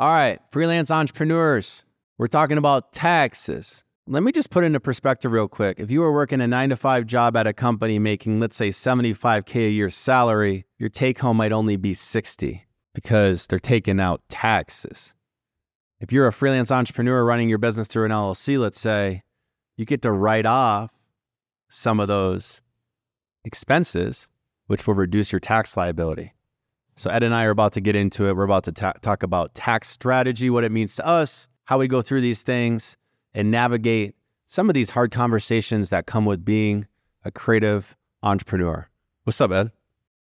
All right, freelance entrepreneurs, we're talking about taxes. Let me just put into perspective real quick. If you were working a nine to five job at a company making, let's say, 75K a year salary, your take home might only be 60 because they're taking out taxes. If you're a freelance entrepreneur running your business through an LLC, let's say, you get to write off some of those expenses, which will reduce your tax liability. So, Ed and I are about to get into it. We're about to ta- talk about tax strategy, what it means to us, how we go through these things, and navigate some of these hard conversations that come with being a creative entrepreneur. What's up, Ed?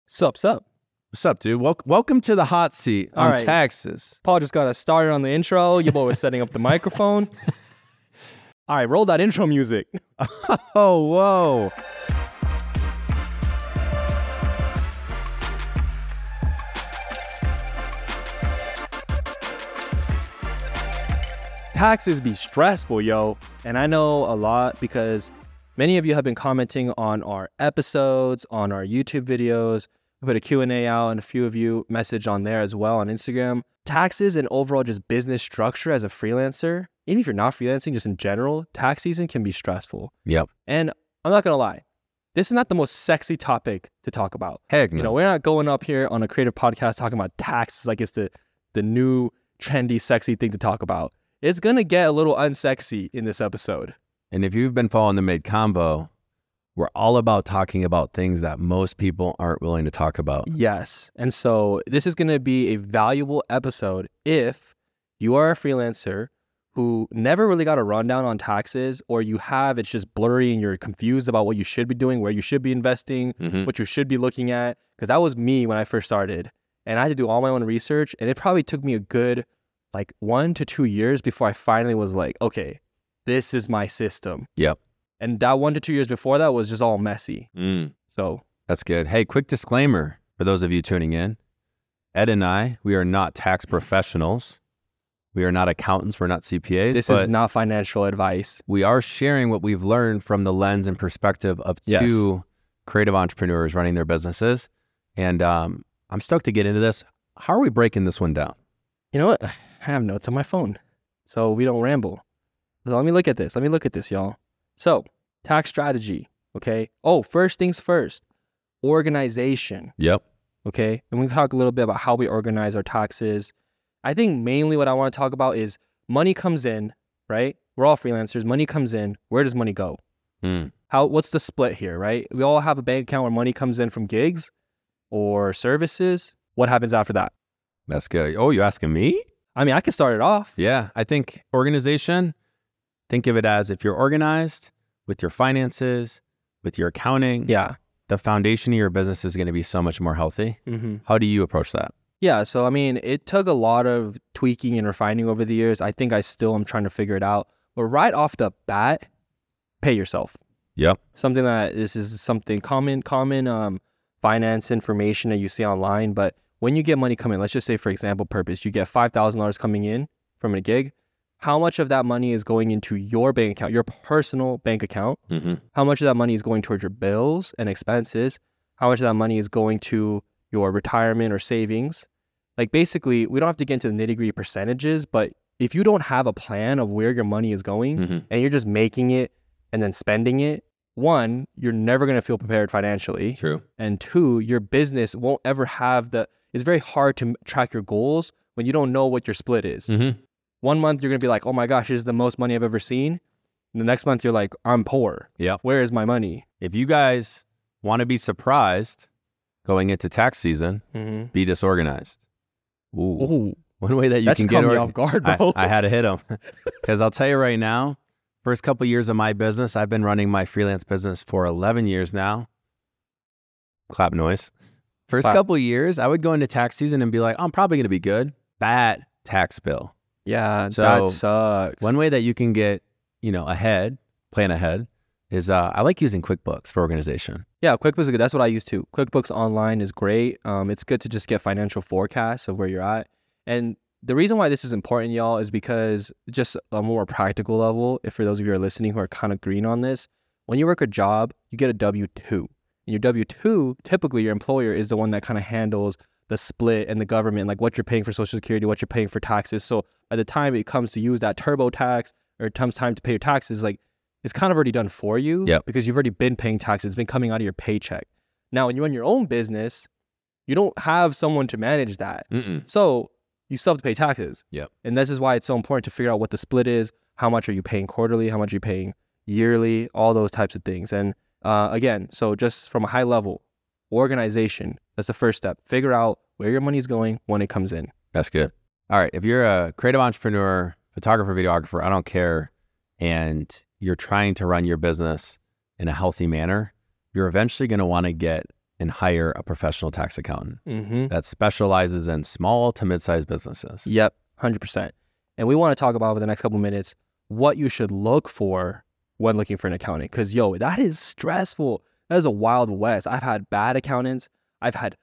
Sup, sup. What's up, dude? Wel- welcome to the hot seat All on right. taxes. Paul just got us started on the intro. Your boy was setting up the microphone. All right, roll that intro music. Oh, whoa. Taxes be stressful, yo. And I know a lot because many of you have been commenting on our episodes, on our YouTube videos. We put a Q&A out and a few of you message on there as well on Instagram. Taxes and overall just business structure as a freelancer, even if you're not freelancing, just in general, tax season can be stressful. Yep. And I'm not gonna lie, this is not the most sexy topic to talk about. Heck no. You know, we're not going up here on a creative podcast talking about taxes like it's the the new trendy, sexy thing to talk about. It's gonna get a little unsexy in this episode. And if you've been following the Mid Convo, we're all about talking about things that most people aren't willing to talk about. Yes. And so this is gonna be a valuable episode if you are a freelancer who never really got a rundown on taxes, or you have it's just blurry and you're confused about what you should be doing, where you should be investing, Mhm. what you should be looking at. Because that was me when I first started. And I had to do all my own research. And it probably took me a good like one to two years before I finally was like, okay, this is my system. Yep. And that one to two years before that was just all messy. Mm. So That's good. Hey, quick disclaimer for those of you tuning in. Ed and I, we are not tax professionals. We are not accountants. We're not CPAs. this is not financial advice. we are sharing what we've learned from the lens and perspective of Yes. two creative entrepreneurs running their businesses. And um, I'm stoked to get into this. How are we breaking this one down? You know what? I have notes on my phone. So we don't ramble. So let me look at this. Let me look at this, y'all. So, tax strategy. Okay. Oh, first things first organization. Yep. Okay. And we can talk a little bit about how we organize our taxes. I think mainly what I want to talk about is money comes in, right? We're all freelancers. Money comes in. Where does money go? Mm. How what's the split here, right? We all have a bank account where money comes in from gigs or services. What happens after that? That's good. Oh, you asking me? I mean, I can start it off. Yeah, I think organization, think of it as if you're organized with your finances, with your accounting, Yeah. the foundation of your business is going to be so much more healthy. Mm-hmm. How do you approach that? Yeah, so I mean, it took a lot of tweaking and refining over the years. I think I still am trying to figure it out. But right off the bat, pay yourself. Yep. Something that this is something common, common um, finance information that you see online. But when you get money coming, let's just say for example purpose, you get five thousand dollars coming in from a gig. How much of that money is going into your bank account, your personal bank account? Mm-hmm. how much of that money is going towards your bills and expenses how much of that money is going to your retirement or savings like basically we don't have to get into the nitty gritty percentages but if you don't have a plan of where your money is going Mm-hmm. and you're just making it and then spending it one you're never going to feel prepared financially True. and two your business won't ever have the it's very hard to track your goals when you don't know what your split is Mm-hmm. one month you're to be like oh my gosh this is the most money i've ever seen and the next month you're like i'm poor Yep. where is my money If you guys want to be surprised going into tax season, mm-hmm. be disorganized. Ooh. Oh, One way that you that can get or- off guard, I, bro. I had to hit him because I'll tell you right now, first couple years of my business, I've been running my freelance business for 11 years now. Clap noise. First wow. couple years, I would go into tax season and be like, I'm probably going to be good. Bad tax bill. Yeah, so that sucks. One way that you can get, you know, ahead, plan ahead, is uh, I like using QuickBooks for organization. Yeah, QuickBooks is good. That's what I use too. QuickBooks Online is great. Um, it's good to just get financial forecasts of where you're at. And the reason why this is important, y'all, is because just a more practical level, if for those of you who are listening who are kind of green on this, when you work a job, you get a W 2. Your W 2, typically your employer is the one that kind of handles the split and the government, like what you're paying for Social Security, what you're paying for taxes. So by the time it comes to use that TurboTax or it comes time to pay your taxes, like it's kind of already done for you yep. because you've already been paying taxes. It's been coming out of your paycheck. Now, when you run your own business, you don't have someone to manage that. Mm-mm. So you still have to pay taxes. Yep. And this is why it's so important to figure out what the split is, how much are you paying quarterly, how much are you paying yearly, all those types of things. And uh, again, so just from a high level, organization, that's the first step. Figure out where your money is going when it comes in. That's good. All right. If you're a creative entrepreneur, photographer, videographer, I don't care, and you're trying to run your business in a healthy manner, you're eventually going to want to get and hire a professional tax accountant Mm-hmm. that specializes in small to mid-sized businesses. Yep, 100%. And we want to talk about over the next couple minutes what you should look for when looking for an accountant. Because, yo, that is stressful. That is a wild west. I've had bad accountants, I've had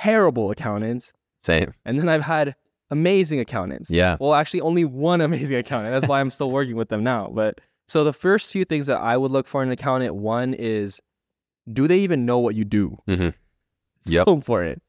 terrible accountants, Same. and then I've had amazing accountants. Yeah. Well, actually, only one amazing accountant. That's why I'm still working with them now. But so the first few things that I would look for in an accountant one is do they even know what you do? Mhm. It's Yep. So important.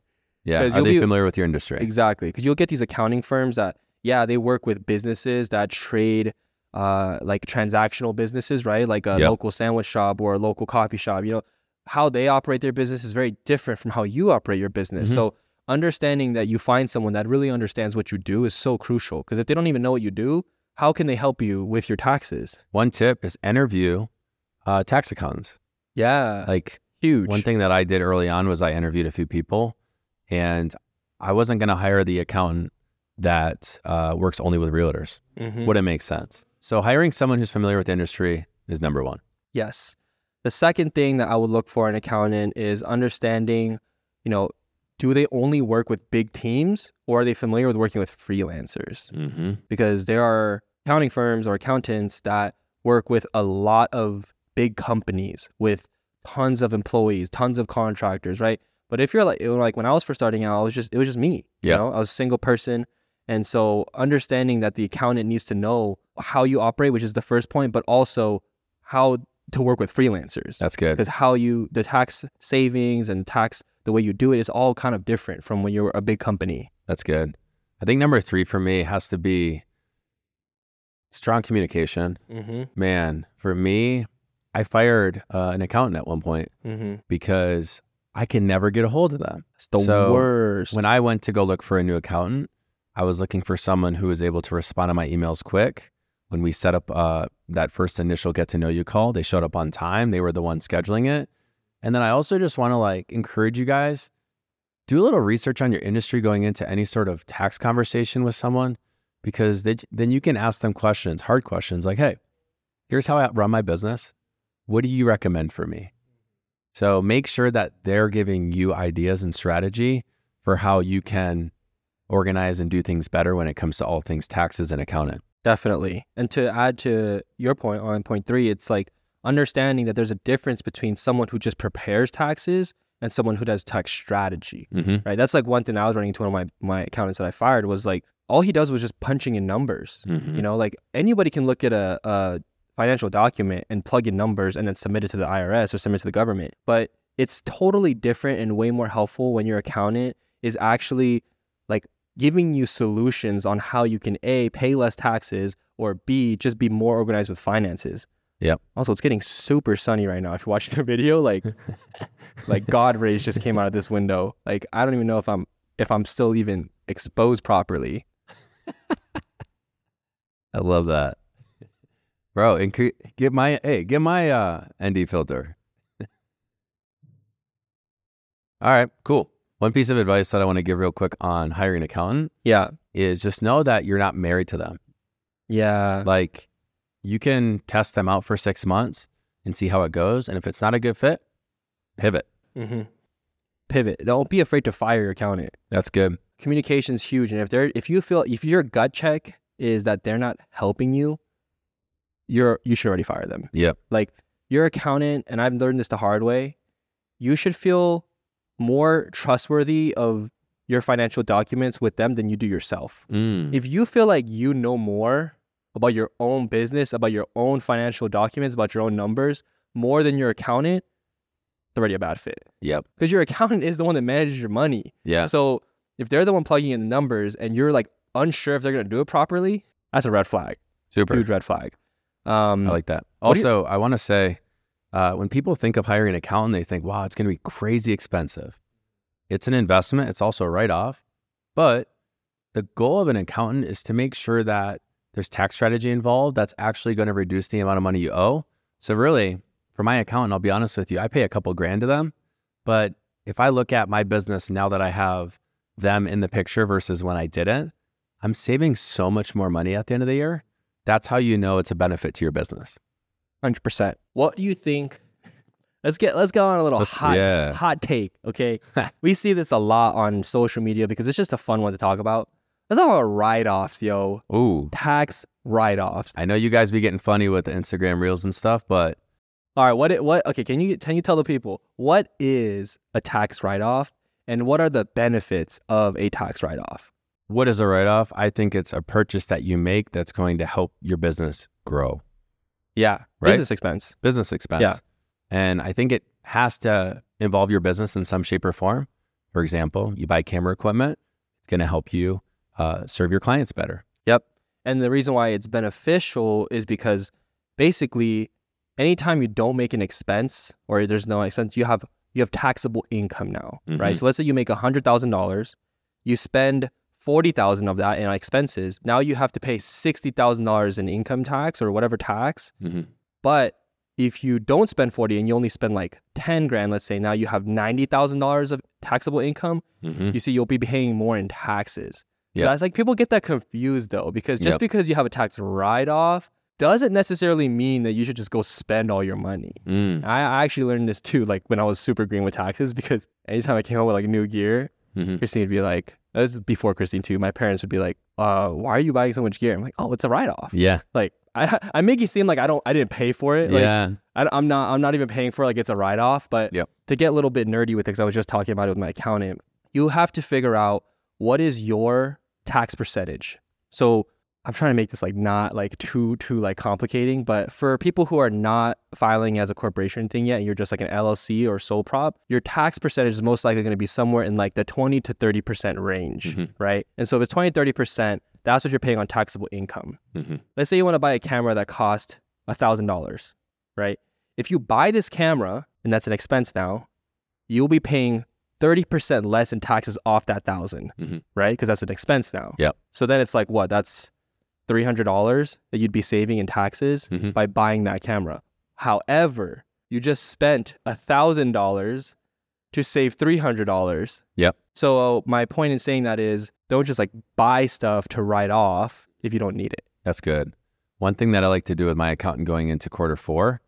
Yeah. Are they be- familiar with your industry? Exactly. Because you'll get these accounting firms that, yeah, they work with businesses that trade uh, like transactional businesses, right? Like a Yep. local sandwich shop or a local coffee shop. You know, how they operate their business is very different from how you operate your business. Mhm. So understanding that you find someone that really understands what you do is so crucial. Because if they don't even know what you do, how can they help you with your taxes? One tip is interview uh, tax accountants. Yeah. Like huge. One thing that I did early on was I interviewed a few people, and I wasn't going to hire the accountant that uh, works only with realtors. Mhm. Wouldn't make sense. So hiring someone who's familiar with the industry is number one. Yes. The second thing that I would look for in an accountant is understanding, you know, do they only work with big teams or are they familiar with working with freelancers? Mm-hmm. Because there are accounting firms or accountants that work with a lot of big companies with tons of employees, tons of contractors, right? But if you're like, like when I was first starting out, I was just it was just me. Yeah. You know, I was a single person. And so understanding that the accountant needs to know how you operate, which is the first point, but also how to work with freelancers. That's good. Because how you the tax savings and tax the way you do it is all kind of different from when you're a big company. That's good. I think number three for me has to be strong communication. Mm-hmm. Man, for me, I fired uh, an accountant at one point Mm-hmm. because I can never get a hold of them. It's the So, worst. When I went to go look for a new accountant, I was looking for someone who was able to respond to my emails quick. When we set up uh, that first initial get to know you call, they showed up on time. They were the one scheduling it. And then I also just want to like encourage you guys do a little research on your industry going into any sort of tax conversation with someone because they, then you can ask them questions, hard questions like, hey, here's how I run my business. What do you recommend for me? So make sure that they're giving you ideas and strategy for how you can organize and do things better when it comes to all things taxes and accounting. Definitely. And to add to your point on point three, it's like understanding that there's a difference between someone who just prepares taxes and someone who does tax strategy. Mm-hmm. Right. That's like one thing I was running into one of my, my accountants that I fired was like all he does was just punching in numbers. Mm-hmm. You know, like anybody can look at a, a financial document and plug in numbers and then submit it to the IRS or submit it to the government. But it's totally different and way more helpful when your accountant is actually like giving you solutions on how you can A, pay less taxes, or B, just be more organized with finances. Yep. Also, it's getting super sunny right now. If you're watching the video, like like God rays just came out of this window. Like I don't even know if I'm if I'm still even exposed properly. I love that. Bro, incre- get my hey, get my uh ND filter. All right, cool. One piece of advice that I want to give real quick on hiring an accountant Yeah. is just know that you're not married to them. Yeah. Like you can test them out for 6 months and see how it goes and if it's not a good fit, pivot. Mm-hmm. Pivot. Don't be afraid to fire your accountant. That's good. Communication's huge, and if they're if you feel if your gut check is that they're not helping you, you're you should already fire them. Yeah. Like your accountant, and I've learned this the hard way. You should feel more trustworthy of your financial documents with them than you do yourself. Mm. If you feel like you know more about your own business, about your own financial documents, about your own numbers, more than your accountant, it's already a bad fit Yep. because your accountant is the one that manages your money. Yeah. So if they're the one plugging in the numbers and you're like unsure if they're gonna do it properly, that's a red flag. Super. Huge red flag. Um, I like that. do you- Also, I want to say, uh, when people think of hiring an accountant, they think, "Wow, it's going to be crazy expensive." It's an investment. It's also a write-off, but the goal of an accountant is to make sure that there's tax strategy involved that's actually going to reduce the amount of money you owe. So really, for my accountant, I'll be honest with you, I pay a couple grand to them, but if I look at my business now that I have them in the picture versus when I didn't, I'm saving so much more money at the end of the year. That's how you know it's a benefit to your business. Hundred percent. What do you think? Let's get let's go on a little Let's- hot yeah. hot take. Okay, we see this a lot on social media because it's just a fun one to talk about. Let's talk about write offs, yo. Ooh, Tax write offs. I know you guys be getting funny with the Instagram reels and stuff, but All right, what it what? Okay, can you can you tell the people what is a tax write off and what are the benefits of a tax write off? what is a write off? I think it's a purchase that you make that's going to help your business grow, Yeah, Right? business expense. business expense. Yeah. And I think it has to involve your business in some shape or form. For example, you buy camera equipment, it's going to help you uh, serve your clients better. Yep. And the reason why it's beneficial is because basically anytime you don't make an expense or there's no expense, you have you have taxable income now, right? Mhm. So let's say you make hundred thousand dollars, you spend forty thousand of that in expenses. Now you have to pay sixty thousand dollars in income tax or whatever tax. Mm-hmm. But if you don't spend forty and you only spend like ten grand, let's say now you have ninety thousand dollars of taxable income, Mm-hmm. you see you'll be paying more in taxes. So Yep. that's like people get that confused though, because just Yep. because you have a tax write off doesn't necessarily mean that you should just go spend all your money. Mm. I, I actually learned this too, like when I was super green with taxes, because anytime I came home with like new gear, Mm-hmm. Christine would be like, that was before Christine too. My parents would be like, uh, why are you buying so much gear? I'm like, oh, it's a write off. Yeah. Like I, I make it seem like I don't, I didn't pay for it. Like, yeah. I, am not I'm not even paying for it, like it's a write off. But Yep. to get a little bit nerdy with it, because I was just talking about it with my accountant, you have to figure out what is your tax percentage. So I'm trying to make this like not like too too like complicating, but for people who are not filing as a corporation thing yet, and you're just like an LLC or sole prop, your tax percentage is most likely going to be somewhere in like the 20 to 30 percent range, Mhm. right? And so if it's 20 30 percent, that's what you're paying on taxable income Mm-hmm. let's say you want to buy a camera that cost $1,000, right? If you buy this camera, and that's an expense now, you'll be paying 30% less in taxes off that 1000 Mhm. right? Because that's an expense now. Yep. So then it's like, what? That's $300 that you'd be saving in taxes Mhm. by buying that camera. However, you just spent $1,000 to save $300. Yep. So my point in saying that is don't just like buy stuff to write off if you don't need it. That's good. One thing that I like to do with my accountant going into quarter four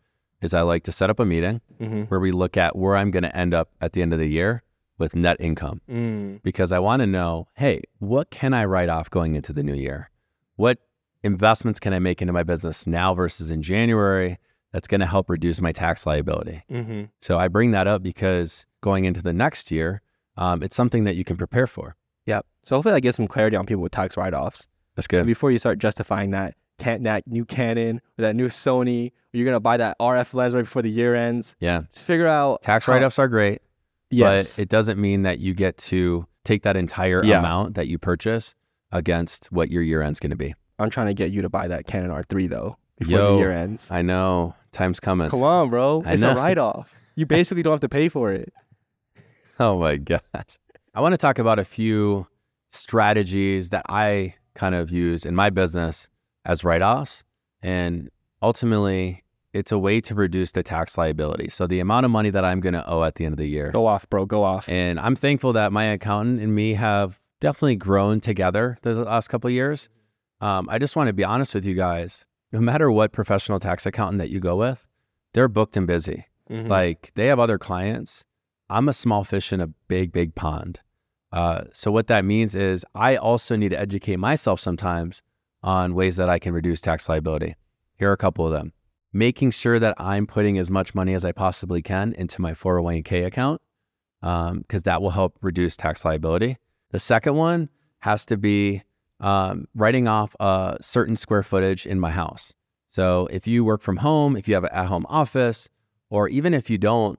is I like to set up a meeting Mm-hmm. where we look at where I'm going to end up at the end of the year with net income Mm. because I want to know, hey, what can I write off going into the new year? What investments can I make into my business now versus in January that's going to help reduce my tax liability? Mm-hmm. So I bring that up because going into the next year, um, it's something that you can prepare for. Yep. So hopefully that gives some clarity on people with tax write-offs. That's good. Before you start justifying that can't that new Canon or that new Sony, or you're gonna buy that RF lens right before the year ends. Yeah. Just figure out Tax write offs are great, Yes. but it doesn't mean that you get to take that entire Yeah. amount that you purchase against what your year end's going to be. I'm trying to get you to buy that Canon R3 though before Yo. the year ends. I know time's coming. Come on, bro. I It's a write-off. You basically don't have to pay for it. Oh my gosh. I want to talk about a few strategies that I kind of use in my business as write offs. And ultimately, it's a way to reduce the tax liability. So, the amount of money that I'm going to owe at the end of the year. Go off, bro. Go off. And I'm thankful that my accountant and me have definitely grown together the last couple of years. Um, I just want to be honest with you guys. No matter what professional tax accountant that you go with, they're booked and busy. Mhm. Like they have other clients. I'm a small fish in a big, big pond. Uh, so what that means is I also need to educate myself sometimes on ways that I can reduce tax liability. Here are a couple of them. Making sure that I'm putting as much money as I possibly can into my 401k account, because that will help reduce tax liability. The second one has to be um, writing off a certain square footage in my house. So if you work from home, if you have an at home office, or even if you don't,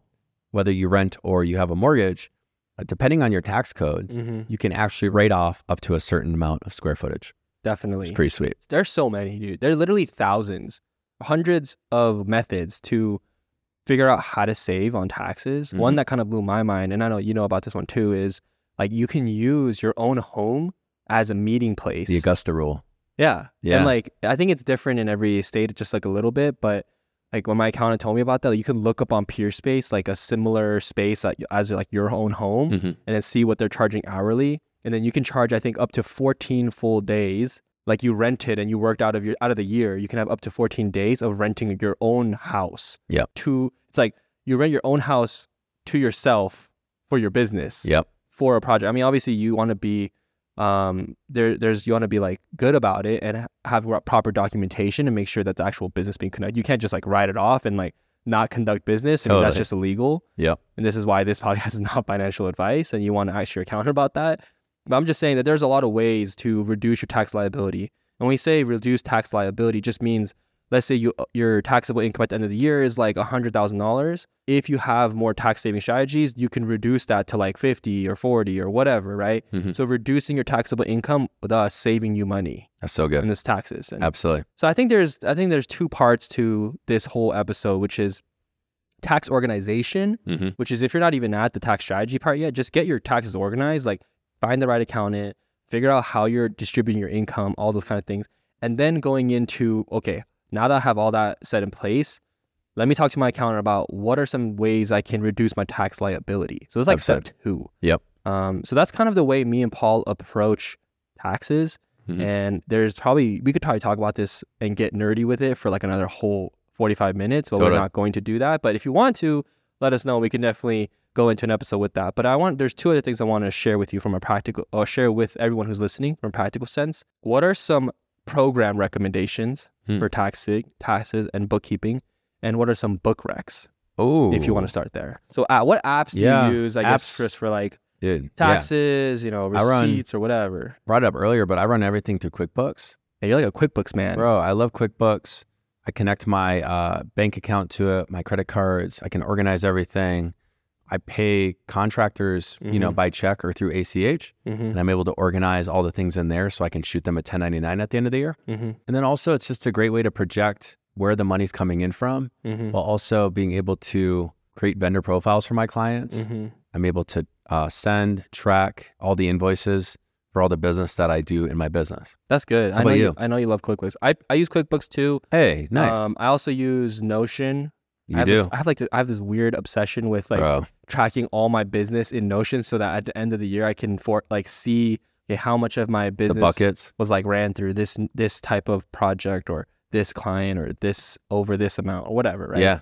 whether you rent or you have a mortgage, uh, depending on your tax code, Mm-hmm. you can actually write off up to a certain amount of square footage. Definitely. It's pretty sweet. There's so many, dude. There's literally thousands, hundreds of methods to figure out how to save on taxes. One Mhm. that kind of blew my mind, and I know you know about this one too, is like you can use your own home as a meeting place. The Augusta rule. Yeah. Yeah. And like I think it's different in every state, just like a little bit. But like when my accountant told me about that, you can look up on PeerSpace like a similar space that, as like your own home, Mhm. and then see what they're charging hourly, and then you can charge I think up to 14 full days. Like you rented and you worked out of your out of the year, you can have up to 14 days of renting your own house. Yeah. To it's like you rent your own house to yourself for your business Yep. for a project. I mean, obviously you want to be um there there's you want to be like good about it and have proper documentation and make sure that the actual business being conducted. You can't just like write it off and like not conduct business. and mean, that's just illegal. Yeah. And this is why this podcast is not financial advice and you want to ask your accountant about that. But I'm just saying that there's a lot of ways to reduce your tax liability. And when we say reduce tax liability, just means let's say you your taxable income at the end of the year is like $100,000. If you have more tax saving strategies, you can reduce that to like 50 or 40 or whatever, right? Mhm. So reducing your taxable income, thus saving you money That's so good in good. this taxes. And Absolutely. so I think there's I think there's two parts to this whole episode, which is tax organization, hmm which is if you're not even at the tax strategy part yet, just get your taxes organized, like find the right accountant, figure out how you're distributing your income, all those kind of things. And then going into, okay, now that I have all that set in place, let me talk to my accountant about what are some ways I can reduce my tax liability. So it's like step two. Yep. Um, so that's kind of the way me and Paul approach taxes. Mhm. And there's probably we could probably talk about this and get nerdy with it for like another whole 45 minutes, but we're not going to do that. But if you want to, let us know. We can definitely go into an episode with that. But I want there's two other things I want to share with you from a practical or share with everyone who's listening from a practical sense. What are some program recommendations Hmm. for taxing, taxes and bookkeeping? And what are some book recs Oh, if you want to start there? So uh, what apps do Yeah, you use, I guess, apps. just for like dude. Yeah. taxes, you know, I run- receipts or whatever? Brought it up earlier, but I run everything through QuickBooks. Yeah, you're like a QuickBooks man. Bro, I love QuickBooks. I connect my uh, bank account to it, my credit cards. I can organize everything. I pay contractors, you know, Mhm. by check or through ACH, Mm-hmm, and I'm able to organize all the things in there so I can shoot them a 1099 at the end of the year. mm-hmm, And then also, it's just a great way to project where the money's coming in from, mm-hmm, while also being able to create vendor profiles for my clients. mm-hmm. I'm able to uh, send, track all the invoices for all the business that I do in my business. That's good. How I know you? you? I know you love QuickBooks. I, I use QuickBooks too. Hey, nice. Um, I also use Notion. I you have do, This, I have like I have this weird obsession with like bro. tracking all my business in Notion, so that at the end of the year I can for like see okay, how much of my The business buckets. was like ran through this this type of project or this client or this over this amount or whatever. Right? Yeah.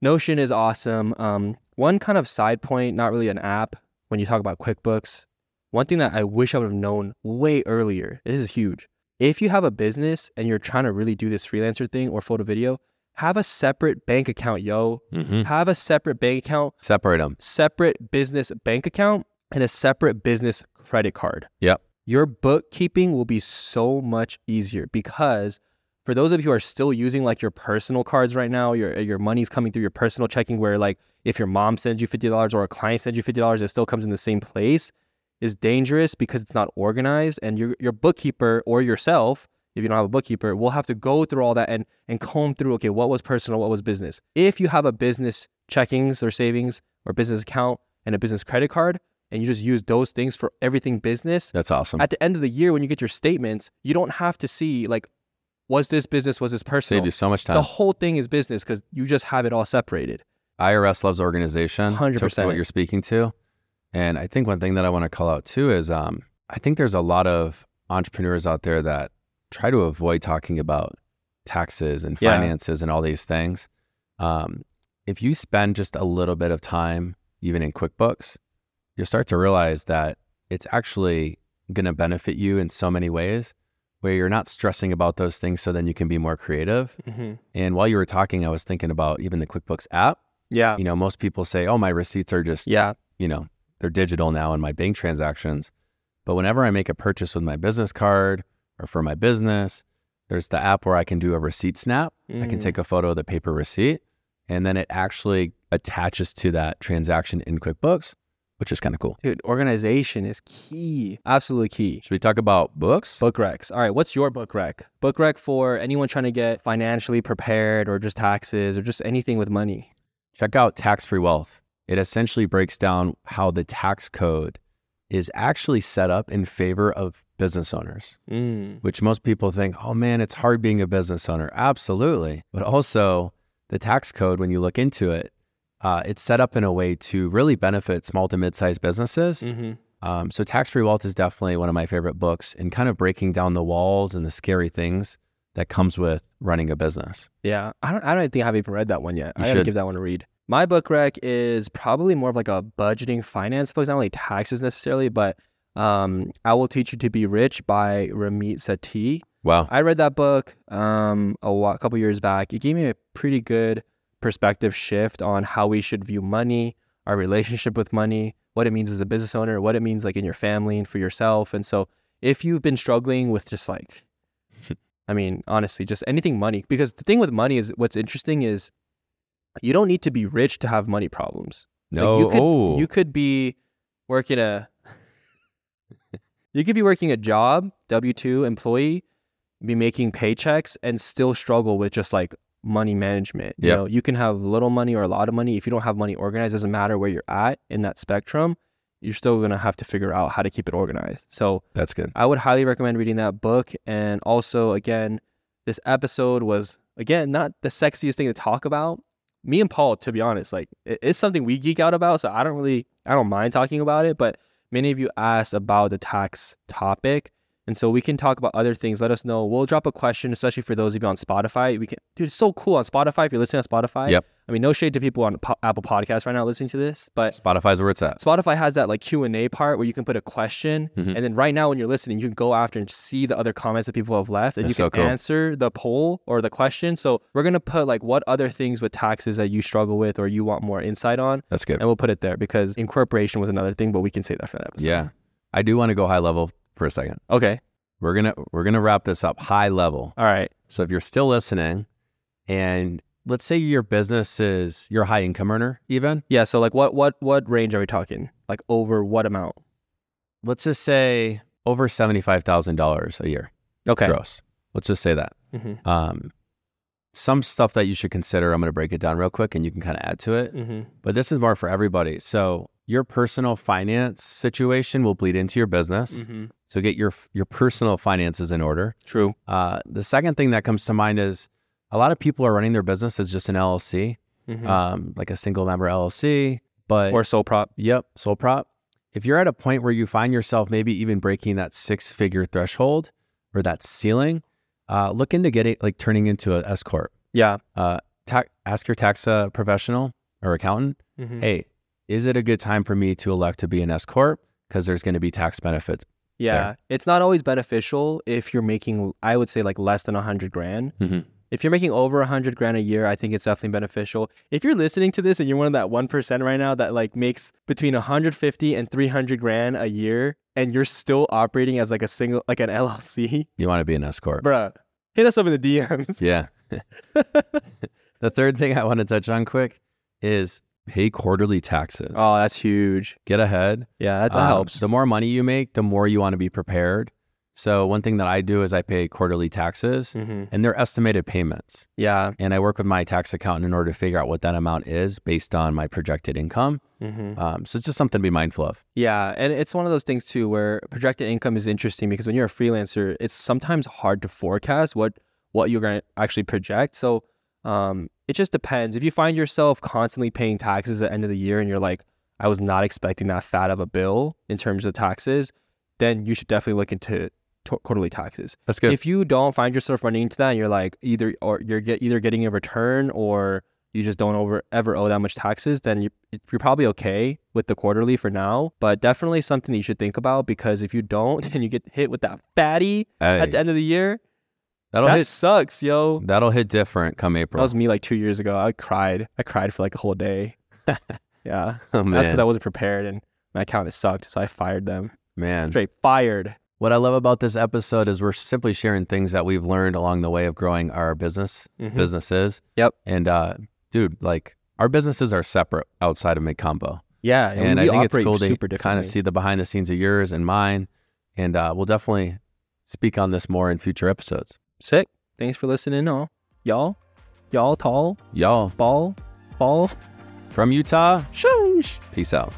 Notion is awesome. Um, one kind of side point, not really an app, when you talk about QuickBooks, one thing that I wish I would have known way earlier, this is huge. If you have a business and you're trying to really do this freelancer thing or photo video, have a separate bank account, yo. Mm-hmm. Have a separate bank account, Separate them. separate business bank account, and a separate business credit card. Yep. Your bookkeeping will be so much easier because for those of you who are still using like your personal cards right now, your your money's coming through your personal checking where like if your mom sends you $50 or a client sends you $50, it still comes in the same place is dangerous because it's not organized and your your bookkeeper or yourself if you don't have a bookkeeper we'll have to go through all that and and comb through okay what was personal what was business if you have a business checkings or savings or business account and a business credit card and you just use those things for everything business That's awesome. at the end of the year when you get your statements you don't have to see like was this business was this personal Save you so much time. the whole thing is business because you just have it all separated IRS loves organization. To 100%. what you're speaking to. And I think one thing that I want to call out too is um, I think there's a lot of entrepreneurs out there that try to avoid talking about taxes and Yeah. finances and all these things. Um, if you spend just a little bit of time, even in QuickBooks, you'll start to realize that it's actually going to benefit you in so many ways where you're not stressing about those things so then you can be more creative. mm-hmm. And while you were talking, I was thinking about even the QuickBooks app. yeah You know, most people say, oh, my receipts are just, yeah you know, they're digital now in my bank transactions. But whenever I make a purchase with my business card or for my business, there's the app where I can do a receipt snap. I can Mhm. take a photo of the paper receipt and then it actually attaches to that transaction in QuickBooks, which is kind of cool. Dude, organization is key. Absolutely key. Should we talk about books? Book recs. All right, what's your book rec? Book rec for anyone trying to get financially prepared or just taxes or just anything with money. Check out Tax Free Wealth. It essentially breaks down how the tax code is actually set up in favor of business owners, Mm. which most people think, oh man, it's hard being a business owner. Absolutely. But also, the tax code, when you look into it, uh, it's set up in a way to really benefit small to mid sized businesses. hmm Um, so, Tax Free Wealth is definitely one of my favorite books in kind of breaking down the walls and the scary things that comes with running a business. Yeah, I don't. I don't think I've even read that one yet. You I gotta should. give that one a read. My book rec is probably more of like a budgeting finance book, it's not only taxes necessarily, but um, I will teach you to be rich by Ramit Sethi. Wow. I read that book um, a, while, a couple years back. It gave me a pretty good perspective shift on how we should view money, our relationship with money, what it means as a business owner, what it means like in your family and for yourself. And so, if you've been struggling with just like, I mean, honestly, just anything money, because the thing with money is what's interesting is you don't need to be rich to have money problems. Like, No. you could, oh. you could be working a you could be working a job, W two employee, be making paychecks and still struggle with just like money management. You know, you can have little money or a lot of money. If you don't have money organized, doesn't matter where you're at in that spectrum, you're still gonna have to figure out how to keep it organized. So That's good. I would highly recommend reading that book. And also, again, this episode was again not the sexiest thing to talk about. Me and Paul, to be honest, like it's something we geek out about. So I don't really, I don't mind talking about it. But many of you asked about the tax topic, and so we can talk about other things. Let us know. We'll drop a question, especially for those of you on Spotify. We can, dude, it's so cool on Spotify. If you're listening on Spotify, Yep. I mean, no shade to people on po- Apple Podcasts right now listening to this, but Spotify's where it's at. Spotify has that like Q and A part where you can put a question, Mhm. and then right now when you're listening, you can go after and see the other comments that people have left, and That's you so can cool. answer the poll or the question. So we're gonna put like what other things with taxes that you struggle with or you want more insight on, That's good. and we'll put it there because incorporation was another thing, but we can say that for that episode. Yeah. I do want to go high level for a second. Okay. We're gonna we're gonna wrap this up high level. All right. So if you're still listening, and let's say your business is you're a high income earner, even Yeah. So like, what what what range are we talking? Like over what amount? let's just say over seventy five thousand dollars a year Okay. gross. Let's just say that. Mm-hmm. Um, some stuff that you should consider. I'm going to break it down real quick, and you can kind of add to it. Mm-hmm. But this is more for everybody. So your personal finance situation will bleed into your business. Mm-hmm. So get your your personal finances in order. True. Uh, the second thing that comes to mind is a lot of people are running their business as just an LLC, Mhm. um, like a single member LLC. But or sole prop. yep, sole prop. If you're at a point where you find yourself maybe even breaking that six figure threshold or that ceiling, uh, look into getting like turning into a S corp. Yeah. Uh, ta- ask your tax uh, professional or accountant, Mhm. hey, is it a good time for me to elect to be an S corp? Because there's going to be tax benefits. Yeah, it's not always beneficial if you're making, I would say, like less than a hundred grand. Mhm. If you're making over a hundred grand a year, I think it's definitely beneficial. If you're listening to this and you're one of that one percent right now that like makes between 150 and 300 grand a year, and you're still operating as like a single, like an LLC, You want to be an S corp. bruh, hit us up in the DMs. Yeah. the third thing I want to touch on quick is pay quarterly taxes. oh, that's huge. Get ahead. Yeah, that, that Um, helps. The more money you make, the more you want to be prepared. So one thing that I do is I pay quarterly taxes hmm and they're estimated payments. Yeah. And I work with my tax accountant in order to figure out what that amount is based on my projected income. hmm Um, so it's just something to be mindful of. Yeah, and it's one of those things too where projected income is interesting because when you're a freelancer, it's sometimes hard to forecast what what you're going to actually project. So um, it just depends. If you find yourself constantly paying taxes at the end of the year and you're like, I was not expecting that fat of a bill in terms of taxes, then you should definitely look into t- quarterly taxes. That's good. If you don't find yourself running into that, and you're like either or you're get either getting a return or you just don't over ever owe that much taxes, then you, you're probably okay with the quarterly for now. But definitely something that you should think about because if you don't and you get hit with that fatty Hey, at the end of the year, That'll that hit, sucks, yo. That'll hit different come April. That was me like two years ago. I cried. I cried for like a whole day. yeah. Oh, That's because I wasn't prepared and my account has sucked. So I fired them. Man. Straight fired. What I love about this episode is we're simply sharing things that we've learned along the way of growing our business mm-hmm. businesses. Yep. And uh, dude, like our businesses are separate outside of MidConvo. Yeah. And, and I think it's cool to kind of see the behind the scenes of yours and mine. And uh, we'll definitely speak on this more in future episodes. Sick. Thanks for listening, all. Y'all, y'all tall, y'all ball, ball. From Utah, shush. Peace out.